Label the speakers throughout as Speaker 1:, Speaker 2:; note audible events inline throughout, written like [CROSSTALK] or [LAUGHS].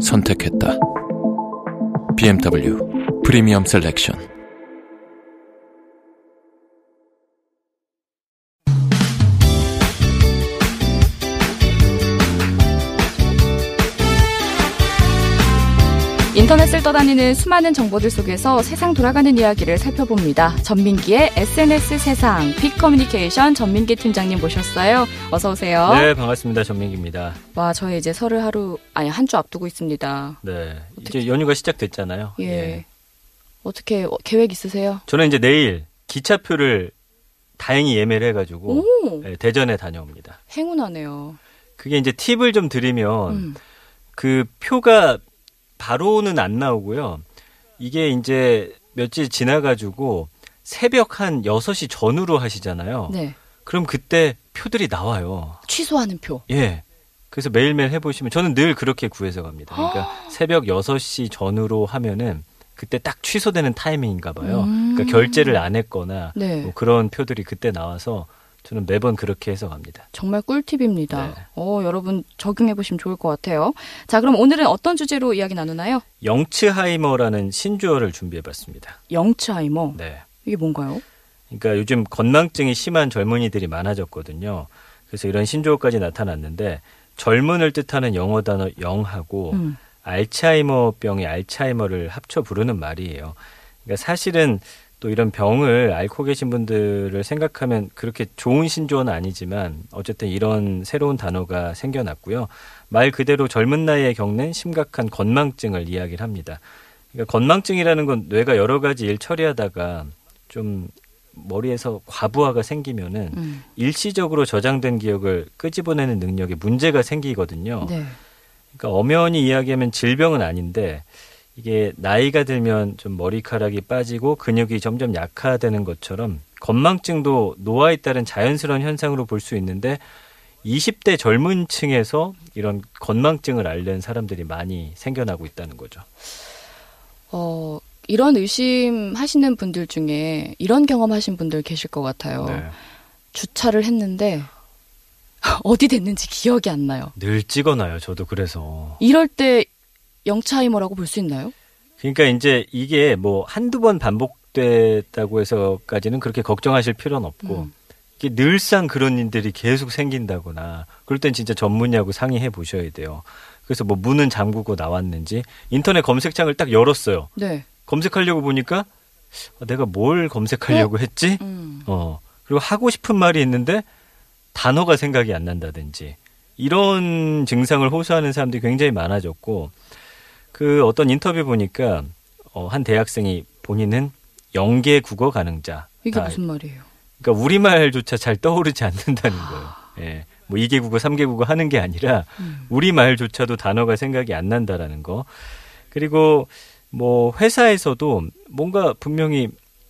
Speaker 1: 선택했다. BMW
Speaker 2: Premium Selection. 떠다니는 수많은 정보들 속에서 세상 돌아가는 이야기를 살펴봅니다. 전민기의 SNS 세상 빅 커뮤니케이션 전민기 팀장님 모셨어요. 어서 오세요.
Speaker 3: 네, 반갑습니다. 전민기입니다.
Speaker 2: 와, 저희 이제 설을 하루 아니 한 주 앞두고 있습니다.
Speaker 3: 네, 이제 연휴가 시작됐잖아요.
Speaker 2: 예. 어떻게 어, 계획 있으세요?
Speaker 3: 저는 이제 내일 기차표를 다행히 예매를 해가지고
Speaker 2: 오,
Speaker 3: 네, 대전에 다녀옵니다.
Speaker 2: 행운하네요.
Speaker 3: 그게 이제 팁을 좀 드리면
Speaker 2: 음.
Speaker 3: 그 표가 바로는 안 나오고요. 이게 이제 며칠 지나가지고 새벽 한 6시 전후로 하시잖아요.
Speaker 2: 네.
Speaker 3: 그럼 그때 표들이 나와요.
Speaker 2: 취소하는 표.
Speaker 3: 예. 그래서 매일매일 해보시면 저는 늘 그렇게 구해서 갑니다. 그러니까 [GASPS] 새벽 6시 전후로 하면은 그때 딱 취소되는 타이밍인가 봐요.
Speaker 2: 음.
Speaker 3: 그러니까 결제를 안 했거나
Speaker 2: 네.
Speaker 3: 뭐 그런 표들이 그때 나와서 저는 매번 그렇게 해서 갑니다.
Speaker 2: 정말 꿀팁입니다.
Speaker 3: 네.
Speaker 2: 어, 여러분 적용해 보시면 좋을 것 같아요. 자, 그럼 오늘은 어떤 주제로 이야기 나누나요?
Speaker 3: 영츠하이머라는 신조어를 준비해 봤습니다.
Speaker 2: 영츠하이머.
Speaker 3: 네.
Speaker 2: 이게 뭔가요?
Speaker 3: 그러니까 요즘 건망증이 심한 젊은이들이 많아졌거든요. 그래서 이런 신조어까지 나타났는데 젊은을 뜻하는 영어 단어 영하고
Speaker 2: 음.
Speaker 3: 알츠하이머병의 알츠하이머를 합쳐 부르는 말이에요. 그러니까 사실은 또 이런 병을 앓고 계신 분들을 생각하면 그렇게 좋은 신조어는 아니지만 어쨌든 이런 새로운 단어가 생겨났고요. 말 그대로 젊은 나이에 겪는 심각한 건망증을 이야기를 합니다. 그러니까 건망증이라는 건 뇌가 여러 가지 일 처리하다가 좀 머리에서 과부하가 생기면은
Speaker 2: 음.
Speaker 3: 일시적으로 저장된 기억을 끄집어내는 능력에 문제가 생기거든요.
Speaker 2: 네.
Speaker 3: 그러니까 엄연히 이야기하면 질병은 아닌데 이게 나이가 들면 좀 머리카락이 빠지고 근육이 점점 약화되는 것처럼 건망증도 노화에 따른 자연스러운 현상으로 볼 수 있는데 20대 젊은 층에서 이런 건망증을 앓는 사람들이 많이 생겨나고 있다는 거죠.
Speaker 2: 어, 이런 의심 하시는 분들 중에 이런 경험 하신 분들 계실 것 같아요.
Speaker 3: 네.
Speaker 2: 주차를 했는데 [LAUGHS] 어디 됐는지 기억이 안 나요.
Speaker 3: 늘 찍어놔요. 저도 그래서.
Speaker 2: 이럴 때 영차이머라고 볼 수 있나요?
Speaker 3: 그러니까 이제 이게 뭐 한두 번 반복됐다고 해서까지는 그렇게 걱정하실 필요는 없고
Speaker 2: 음.
Speaker 3: 이게 늘상 그런 일들이 계속 생긴다거나 그럴 땐 진짜 전문의하고 상의해 보셔야 돼요. 그래서 뭐 문은 잠그고 나왔는지 인터넷 검색창을 딱 열었어요.
Speaker 2: 네. 검색하려고
Speaker 3: 보니까 아, 내가 뭘 검색하려고 했지?
Speaker 2: 음.
Speaker 3: 어. 그리고 하고 싶은 말이 있는데 단어가 생각이 안 난다든지 이런 증상을 호소하는 사람들이 굉장히 많아졌고 그 어떤 인터뷰 보니까 어, 한 대학생이 본인은 영계 국어 가능자.
Speaker 2: 이게
Speaker 3: 아,
Speaker 2: 무슨 말이에요?
Speaker 3: 그러니까 우리말조차 잘 떠오르지 않는다는 거예요. 예. 뭐 2개 국어, 3개 국어 하는 게 아니라
Speaker 2: 음.
Speaker 3: 우리말조차도 단어가 생각이 안 난다라는 거. 그리고 뭐 회사에서도 뭔가 분명히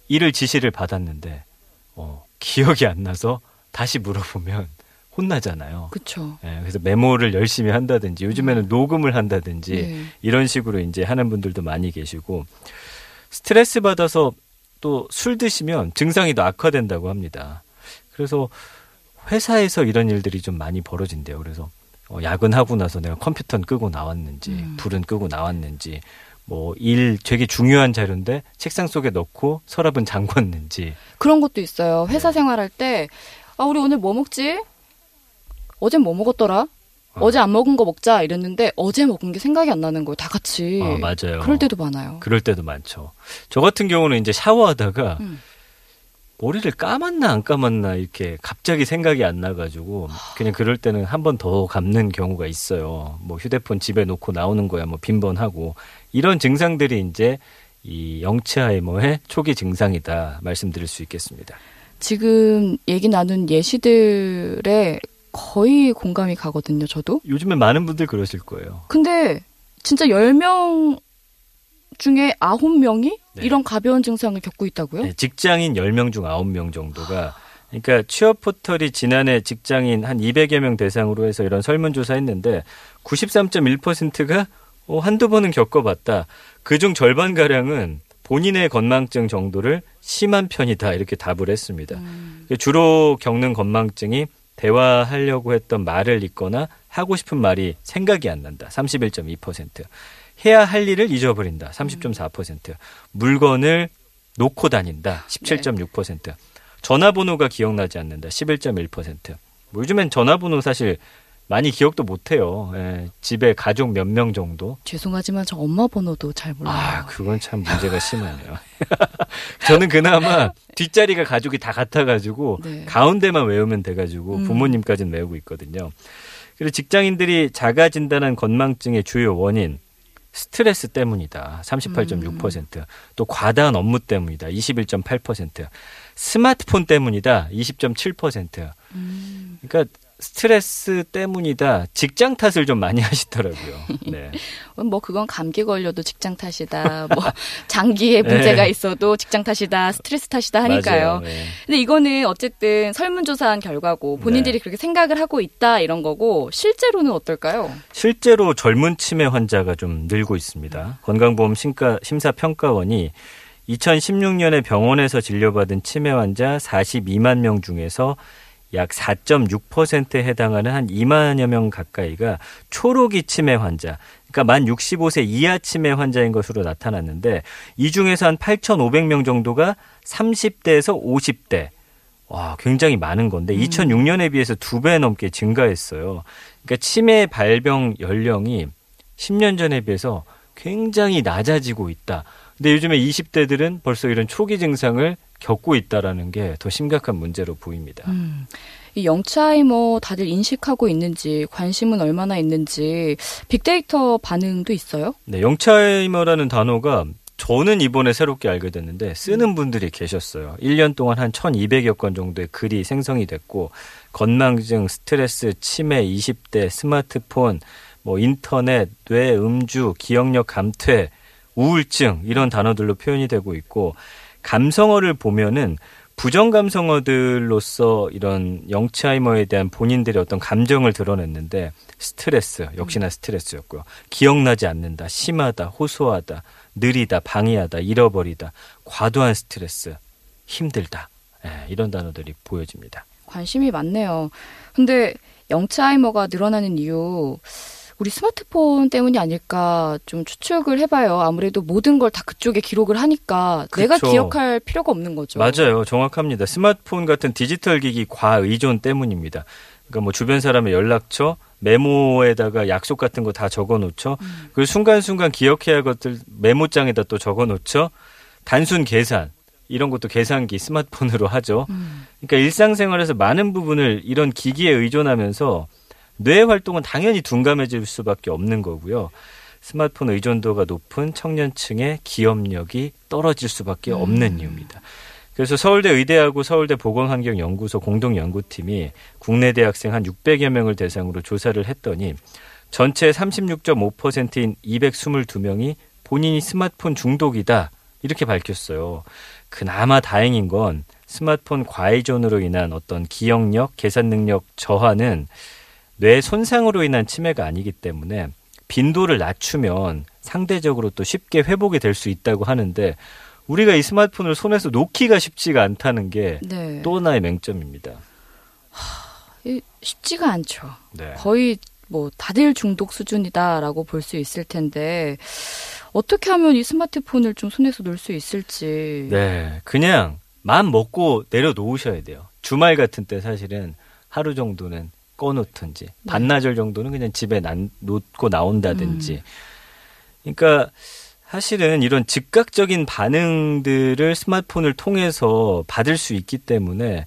Speaker 3: 일을 지시를 받았는데 어, 기억이 안 나서 다시 물어보면 혼나잖아요.
Speaker 2: 그쵸.
Speaker 3: 예, 그래서 메모를 열심히 한다든지 요즘에는 녹음을 한다든지
Speaker 2: 네.
Speaker 3: 이런 식으로 이제 하는 분들도 많이 계시고 스트레스 받아서 또 술 드시면 증상이 더 악화된다고 합니다. 그래서 회사에서 이런 일들이 좀 많이 벌어진대요. 그래서 어, 야근하고 나서 내가 컴퓨터는 끄고 나왔는지
Speaker 2: 음.
Speaker 3: 불은 끄고 나왔는지 뭐 일 되게 중요한 자료인데 책상 속에 넣고 서랍은 잠궜는지
Speaker 2: 그런 것도 있어요.
Speaker 3: 네.
Speaker 2: 회사 생활할 때, 아, 우리 오늘 뭐 먹지? 어젠 뭐 먹었더라? 어. 제 안 먹은 거 먹자 이랬는데 어제 먹은 게 생각이 안 나는 거예요. 다 같이.
Speaker 3: 어, 맞아요.
Speaker 2: 그럴 때도 많아요.
Speaker 3: 그럴 때도 많죠. 저 같은 경우는 이제 샤워하다가
Speaker 2: 음.
Speaker 3: 머리를 감았나 안 감았나 이렇게 갑자기 생각이 안 나가지고 그냥 그럴 때는 한 번 더 감는 경우가 있어요. 뭐 휴대폰 집에 놓고 나오는 거야 뭐 빈번하고 이런 증상들이 이제 이 영치하이머의 초기 증상이다 말씀드릴 수 있겠습니다.
Speaker 2: 지금 얘기 나눈 예시들에 거의 공감이 가거든요, 저도.
Speaker 3: 요즘에 많은 분들 그러실 거예요.
Speaker 2: 근데 진짜 10명 중에 9명이
Speaker 3: 네.
Speaker 2: 이런 가벼운 증상을 겪고 있다고요?
Speaker 3: 네, 직장인 10명 중 9명 정도가 그러니까 취업 포털이 지난해 직장인 한 200여 명 대상으로 해서 이런 설문조사 했는데 93.1%가 어, 한두 번은 겪어봤다. 그중 절반가량은 본인의 건망증 정도를 심한 편이다. 이렇게 답을 했습니다.
Speaker 2: 음.
Speaker 3: 주로 겪는 건망증이 대화하려고 했던 말을 잊거나 하고 싶은 말이 생각이 안 난다. 31.2%. 해야 할 일을 잊어버린다. 30.4%. 물건을 놓고 다닌다. 17.6%. 전화번호가 기억나지 않는다. 11.1%. 뭐 요즘엔 전화번호 사실 많이 기억도 못 해요. 예, 집에 가족 몇 명 정도.
Speaker 2: 죄송하지만 저 엄마 번호도 잘 몰라요.
Speaker 3: 아, 그건 참 문제가 심하네요. [LAUGHS] 저는 그나마 뒷자리가 가족이 다 같아가지고
Speaker 2: 네.
Speaker 3: 가운데만 외우면 돼가지고
Speaker 2: 음.
Speaker 3: 부모님까지는 외우고 있거든요. 그리고 직장인들이 자가 진단한 건망증의 주요 원인 스트레스 때문이다. 38.6%. 또 과다한 업무 때문이다. 21.8%. 스마트폰 때문이다. 20.7%.
Speaker 2: 음.
Speaker 3: 그러니까 스트레스 때문이다. 직장 탓을 좀 많이 [LAUGHS] 하시더라고요. [LAUGHS] 네.
Speaker 2: 뭐 그건 감기 걸려도 직장 탓이다. 뭐 [LAUGHS] 장기에 문제가
Speaker 3: 네.
Speaker 2: 있어도 직장 탓이다. 스트레스 탓이다
Speaker 3: 하니까요. 네.
Speaker 2: 근데 이거는 어쨌든 설문조사한 결과고 본인들이
Speaker 3: 네.
Speaker 2: 그렇게 생각을 하고 있다 이런 거고 실제로는 어떨까요?
Speaker 3: 실제로 젊은 치매 환자가 좀 늘고 있습니다. 건강보험 심가, 심사평가원이 2016년에 병원에서 진료받은 치매 환자 42만 명 중에서 약 4.6%에 해당하는 한 2만여 명 가까이가 초록이 치매 환자, 그러니까 만 65세 이하 치매 환자인 것으로 나타났는데 이 중에서 한 8,500명 정도가 30대에서 50대. 와, 굉장히 많은 건데 2006년에 비해서 두 배 넘게 증가했어요. 그러니까 치매 발병 연령이 10년 전에 비해서 굉장히 낮아지고 있다. 근데 요즘에 20대들은 벌써 이런 초기 증상을 겪고 있다라는 게 더 심각한 문제로 보입니다.
Speaker 2: 음. 이 영차이머 다들 인식하고 있는지 관심은 얼마나 있는지 빅데이터 반응도 있어요?
Speaker 3: 네, 영차이머라는 단어가 저는 이번에 새롭게 알게 됐는데 쓰는 분들이 계셨어요. 1년 동안 한 1200여 건 정도의 글이 생성이 됐고 건망증, 스트레스, 치매, 20대, 스마트폰, 뭐 인터넷, 뇌 음주, 기억력 감퇴, 우울증 이런 단어들로 표현이 되고 있고 감성어를 보면은 부정 감성어들로서 이런 영치하이머에 대한 본인들의 어떤 감정을 드러냈는데 스트레스 역시나 스트레스였고요. 기억나지 않는다, 심하다, 호소하다, 느리다, 방해하다, 잃어버리다, 과도한 스트레스, 힘들다. 예, 이런 단어들이 보여집니다.
Speaker 2: 관심이 많네요. 근데 영차이머가 늘어나는 이유 우리 스마트폰 때문이 아닐까 좀 추측을 해봐요. 아무래도 모든 걸 다 그쪽에 기록을 하니까 내가
Speaker 3: 그쵸.
Speaker 2: 기억할 필요가 없는 거죠.
Speaker 3: 맞아요. 정확합니다. 스마트폰 같은 디지털 기기 과의존 때문입니다. 그러니까 뭐 주변 사람의 연락처, 메모에다가 약속 같은 거 다 적어 놓죠. 그 순간순간 기억해야 할 것들 메모장에다 또 적어 놓죠. 단순 계산 이런 것도 계산기 스마트폰으로 하죠.
Speaker 2: 음.
Speaker 3: 그러니까 일상생활에서 많은 부분을 이런 기기에 의존하면서 뇌 활동은 당연히 둔감해질 수밖에 없는 거고요. 스마트폰 의존도가 높은 청년층의 기억력이 떨어질 수밖에 없는 이유입니다. 그래서 서울대 의대하고 서울대 보건환경연구소 공동연구팀이 국내 대학생 한 600여 명을 대상으로 조사를 했더니 전체 36.5%인 222명이 본인이 스마트폰 중독이다 이렇게 밝혔어요. 그나마 다행인 건 스마트폰 과의존으로 인한 어떤 기억력, 계산 능력 저하는 뇌 손상으로 인한 치매가 아니기 때문에 빈도를 낮추면 상대적으로 또 쉽게 회복이 될 수 있다고 하는데 우리가 이 스마트폰을 손에서 놓기가 쉽지가 않다는 게또
Speaker 2: 네.
Speaker 3: 하나의 맹점입니다.
Speaker 2: 이- 쉽지가 않죠.
Speaker 3: 네.
Speaker 2: 거의 뭐 다들 중독 수준이다라고 볼 수 있을 텐데 어떻게 하면 이 스마트폰을 좀 손에서 놓을 수 있을지.
Speaker 3: 네, 그냥 마음 먹고 내려놓으셔야 돼요. 주말 같은 때 사실은 하루 정도는 꺼놓든지 반나절 정도는 그냥 집에 난, 놓고 나온다든지. 그러니까 사실은 이런 즉각적인 반응들을 스마트폰을 통해서 받을 수 있기 때문에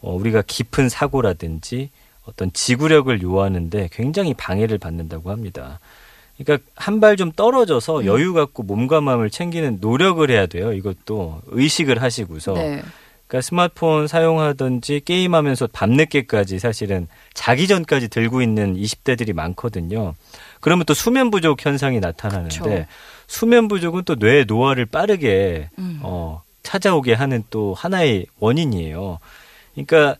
Speaker 3: 어, 우리가 깊은 사고라든지 어떤 지구력을 요하는데 굉장히 방해를 받는다고 합니다. 그러니까 한 발 좀 떨어져서
Speaker 2: 음.
Speaker 3: 여유 갖고 몸과 마음을 챙기는 노력을 해야 돼요. 이것도 의식을 하시고서
Speaker 2: 네.
Speaker 3: 그러니까 스마트폰 사용하든지 게임하면서 밤늦게까지 사실은 자기 전까지 들고 있는 20대들이 많거든요. 그러면 또 수면 부족 현상이 나타나는데
Speaker 2: 그쵸.
Speaker 3: 수면 부족은 또 뇌의 노화를 빠르게
Speaker 2: 음.
Speaker 3: 어, 찾아오게 하는 또 하나의 원인이에요. 그러니까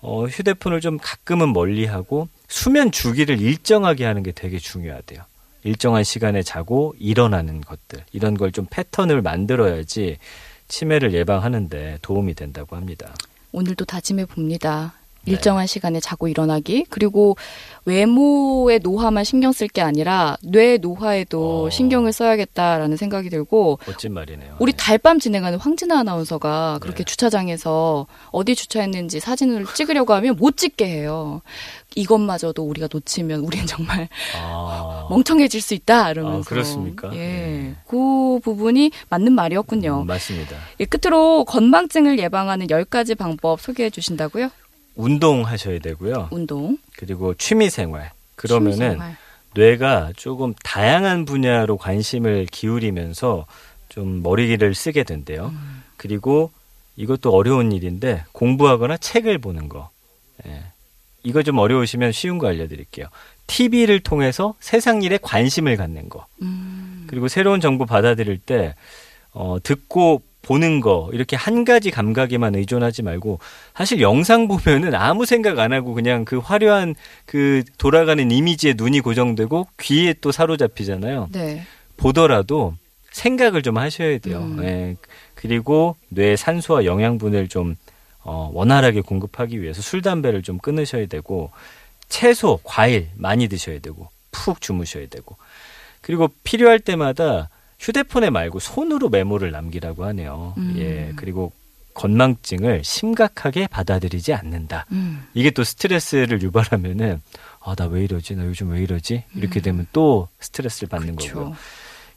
Speaker 3: 어, 휴대폰을 좀 가끔은 멀리하고 수면 주기를 일정하게 하는 게 되게 중요하대요. 일정한 시간에 자고 일어나는 것들 이런 걸 좀 패턴을 만들어야지 치매를 예방하는데 도움이 된다고 합니다.
Speaker 2: 오늘도 다짐해 봅니다.
Speaker 3: 네.
Speaker 2: 일정한 시간에 자고 일어나기 그리고 외모의 노화만 신경 쓸 게 아니라 뇌 노화에도
Speaker 3: 어.
Speaker 2: 신경을 써야겠다라는 생각이 들고
Speaker 3: 멋진 말이네요.
Speaker 2: 우리
Speaker 3: 네.
Speaker 2: 달밤 진행하는 황진아 아나운서가 그렇게
Speaker 3: 네.
Speaker 2: 주차장에서 어디 주차했는지 사진을 찍으려고 하면 못 찍게 해요. 이것마저도 우리가 놓치면 우리는 정말
Speaker 3: 아,
Speaker 2: 멍청해질 수 있다 이러면서.
Speaker 3: 아, 그렇습니까?
Speaker 2: 예,
Speaker 3: 네.
Speaker 2: 그 부분이 맞는 말이었군요.
Speaker 3: 음, 맞습니다.
Speaker 2: 예, 끝으로 건망증을 예방하는 10가지 방법 소개해 주신다고요?
Speaker 3: 운동하셔야 되고요.
Speaker 2: 운동.
Speaker 3: 그리고 취미 생활. 그러면은
Speaker 2: 취미생활.
Speaker 3: 뇌가 조금 다양한 분야로 관심을 기울이면서 좀 머리를 쓰게 된대요.
Speaker 2: 음.
Speaker 3: 그리고 이것도 어려운 일인데 공부하거나 책을 보는 거. 예. 이거 좀 어려우시면 쉬운 거 알려드릴게요. TV를 통해서 세상 일에 관심을 갖는 거.
Speaker 2: 음,
Speaker 3: 그리고 새로운 정보 받아들일 때 어, 듣고 보는 거 이렇게 한 가지 감각에만 의존하지 말고 사실 영상 보면은 아무 생각 안 하고 그냥 그 화려한 그 돌아가는 이미지에 눈이 고정되고 귀에 또 사로잡히잖아요.
Speaker 2: 네.
Speaker 3: 보더라도 생각을 좀 하셔야 돼요.
Speaker 2: 음.
Speaker 3: 예. 그리고 뇌에 산소와 영양분을 좀 어, 원활하게 공급하기 위해서 술 담배를 좀 끊으셔야 되고 채소, 과일 많이 드셔야 되고 푹 주무셔야 되고 그리고 필요할 때마다 휴대폰에 말고 손으로 메모를 남기라고 하네요.
Speaker 2: 음.
Speaker 3: 예. 그리고 건망증을 심각하게 받아들이지 않는다.
Speaker 2: 음,
Speaker 3: 이게 또 스트레스를 유발하면은 아, 나 왜 이러지? 나 요즘 왜 이러지? 이렇게 되면 또 스트레스를 받는 거고요.
Speaker 2: 그렇죠.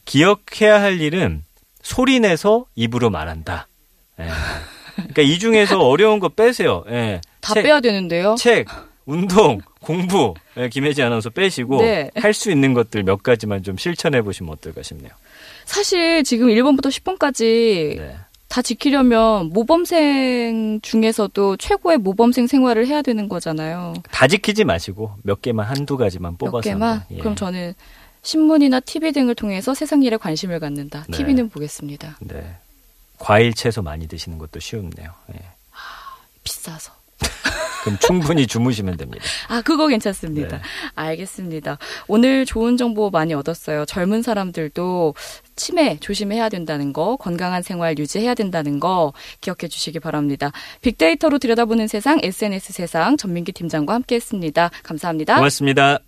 Speaker 3: 기억해야 할 일은 소리 내서 입으로 말한다. 예. 그러니까 이 중에서 [LAUGHS] 어려운 거 빼세요. 예.
Speaker 2: 다
Speaker 3: 책,
Speaker 2: 빼야 되는데요.
Speaker 3: 책, 운동, [LAUGHS] 공부. 예, 김혜지 아나운서 빼시고
Speaker 2: 네.
Speaker 3: 할수 있는 것들 몇 가지만 좀 실천해 보시면 어떨까 싶네요.
Speaker 2: 사실 지금 1번부터 10번까지
Speaker 3: 네.
Speaker 2: 다 지키려면 모범생 중에서도 최고의 모범생 생활을 해야 되는 거잖아요.
Speaker 3: 다 지키지 마시고 몇 개만 한두 가지만 뽑아서
Speaker 2: 몇 개만?
Speaker 3: 예.
Speaker 2: 그럼 저는 신문이나 TV 등을 통해서 세상 일에 관심을 갖는다.
Speaker 3: 네.
Speaker 2: TV는 보겠습니다.
Speaker 3: 네. 과일 채소 많이 드시는 것도 쉬운데요. 예.
Speaker 2: 비싸서.
Speaker 3: 그럼 충분히 주무시면 됩니다.
Speaker 2: 아, 그거 괜찮습니다.
Speaker 3: 네.
Speaker 2: 알겠습니다. 오늘 좋은 정보 많이 얻었어요. 젊은 사람들도 치매 조심해야 된다는 거, 건강한 생활 유지해야 된다는 거 기억해 주시기 바랍니다. 빅데이터로 들여다보는 세상, SNS 세상 전민기 팀장과 함께 했습니다. 감사합니다.
Speaker 3: 고맙습니다.